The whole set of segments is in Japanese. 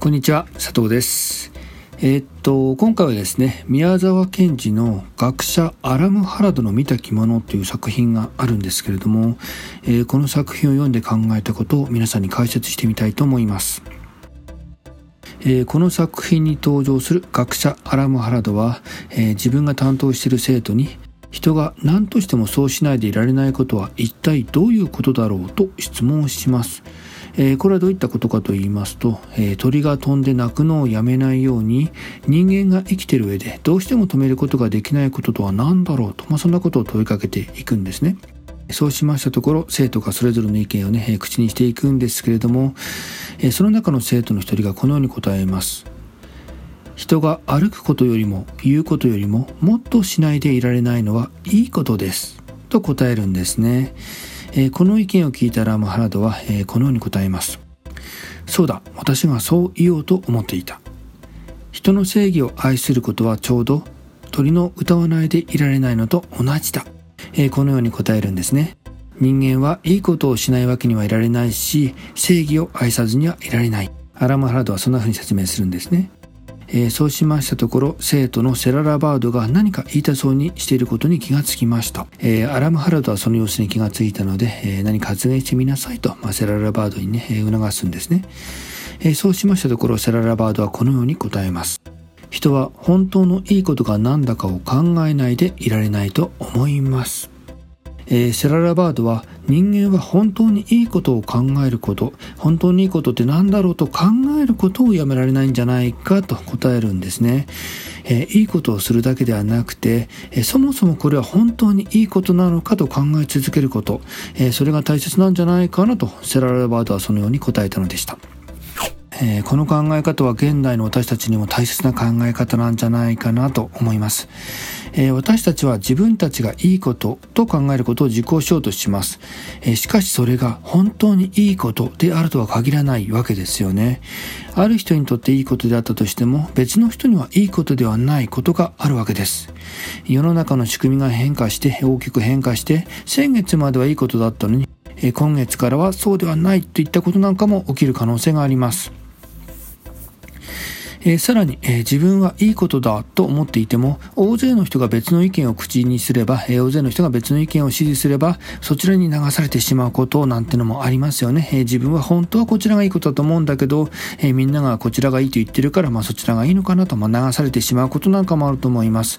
こんにちは佐藤ですえー、っと今回はですね宮沢賢治の「学者アラム・ハラドの見た着物」という作品があるんですけれども、えー、この作品を読んで考えたことを皆さんに解説してみたいと思います。えー、この作品に登場する学者アラム・ハラドは、えー、自分が担当している生徒に人が何としてもそうしないでいられないことは一体どういうことだろうと質問します。えー、これはどういったことかと言いますと、えー、鳥が飛んで鳴くのをやめないように人間が生きてる上でどうしても止めることができないこととは何だろうと、まあ、そんなことを問いかけていくんですね。そうしましたところ、生徒がそれぞれの意見をね、え口にしていくんですけれども、えその中の生徒の一人がこのように答えます。人が歩くことよりも言うことよりももっとしないでいられないのはいいことです。と答えるんですね。えー、この意見を聞いたラムハラドは、えー、このように答えます。そうだ、私がそう言おうと思っていた。人の正義を愛することはちょうど鳥の歌わないでいられないのと同じだ。えー、このように答えるんですね。人間はいいことをしないわけにはいられないし、正義を愛さずにはいられない。アラムハラドはそんな風に説明するんですね。えー、そうしましたところ生徒のセララバードが何か言いたそうにしていることに気がつきました、えー、アラムハラドはその様子に気がついたので、えー、何か発言してみなさいと、まあ、セララバードにね、え促すんですね、えそうしましたところセララバードはこのように答えます。人は本当のいいことが何だかを考えないでいられないと思います。えー、セララバードは人間は本当にいいことを考えること。本当にいいことって何だろうと考えることをやめられないんじゃないかと答えるんですね、えー、いいことをするだけではなくて、えー、そもそもこれは本当にいいことなのかと考え続けること、えそれが大切なんじゃないかなとセララバードはそのように答えたのでした。えー、この考え方は現代の私たちにも大切な考え方なんじゃないかなと思います。えー、私たちは自分たちがいいことと考えることを実行しようとします。えー、しかしそれが本当にいいことであるとは限らないわけですよね。ある人にとっていいことであったとしても別の人にはいいことではないことがあるわけです。世の中の仕組みが変化して大きく変化して先月まではいいことだったのに今月からはそうではないといったことなんかも起きる可能性があります。えー、さらに、えー、自分はいいことだと思っていても、大勢の人が別の意見を口にすれば、えー、大勢の人が別の意見を支持すれば、そちらに流されてしまうことなんてのもありますよね。え自分は本当はこちらがいいことだと思うんだけど、えみんながこちらがいいと言ってるから、まあそちらがいいのかなと、まあ、流されてしまうことなんかもあると思います。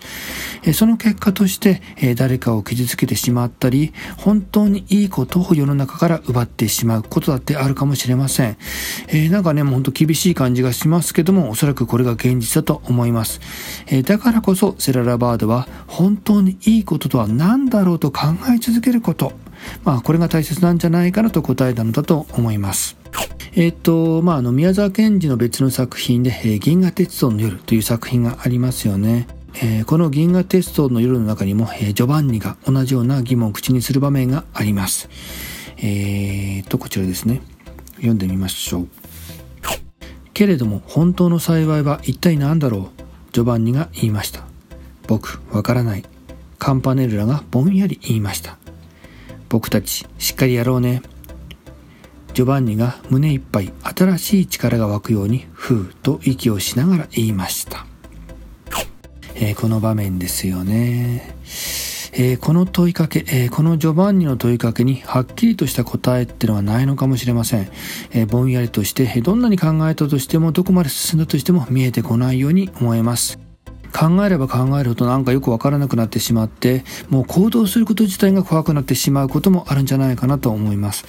えその結果として、え誰かを傷つけてしまったり、本当にいいことを世の中から奪ってしまうことだってあるかもしれません。えなんかね、もう本当厳しい感じがしますけども、おそらくくこれが現実だと思います。えー、だからこそセララバードは本当にいいこととは何だろうと考え続けること。まあこれが大切なんじゃないかなと答えたのだと思います。えっ、と、まあ、あの、宮沢賢治の別の作品で、えー、銀河鉄道の夜という作品がありますよね。えー、この銀河鉄道の夜の中にも、えー、ジョバンニが同じような疑問を口にする場面があります。えー、と、こちらですね。読んでみましょう。けれども本当の幸いは一体何だろう？ジョバンニが言いました。僕わからない。カンパネルラがぼんやり言いました。僕たちしっかりやろうね。ジョバンニが胸いっぱい新しい力が湧くようにふーと息をしながら言いました、えー、この場面ですよね。えー、この問いかけ、えー、このジョバンニの問いかけにはっきりとした答えってのはないのかもしれません。えー、ぼんやりとして、どんなに考えたとしても、どこまで進んだとしても見えてこないように思えます。考えれば考えるほどなんかよくわからなくなってしまって、もう行動すること自体が怖くなってしまうこともあるんじゃないかなと思います。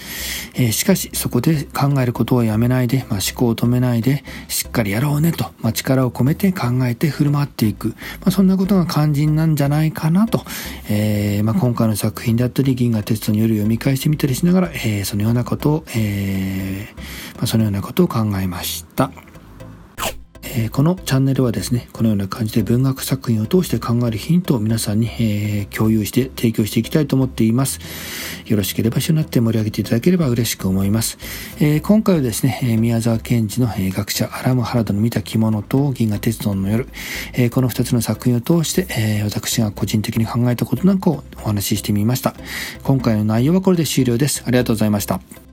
えー、しかし、そこで考えることをやめないで、まあ、思考を止めないで、しっかりやろうねと、まあ、力を込めて考えて振る舞っていく。まあ、そんなことが肝心なんじゃないかなと、えー、まあ、今回の作品であったり、銀河テストによる読み返してみたりしながら、えー、そのようなことを、えー、まあ、そのようなことを考えました。えー、このチャンネルはですね、このような感じで文学作品を通して考えるヒントを皆さんに、えー、共有して提供していきたいと思っています。よろしければ一緒になって盛り上げていただければ嬉しく思います。えー、今回はですね、え宮沢賢治の、え学者アラム・ハラドの見た着物と銀河鉄道の夜、えこの2つの作品を通して、え私が個人的に考えたことなんかをお話ししてみました。今回の内容はこれで終了です。ありがとうございました。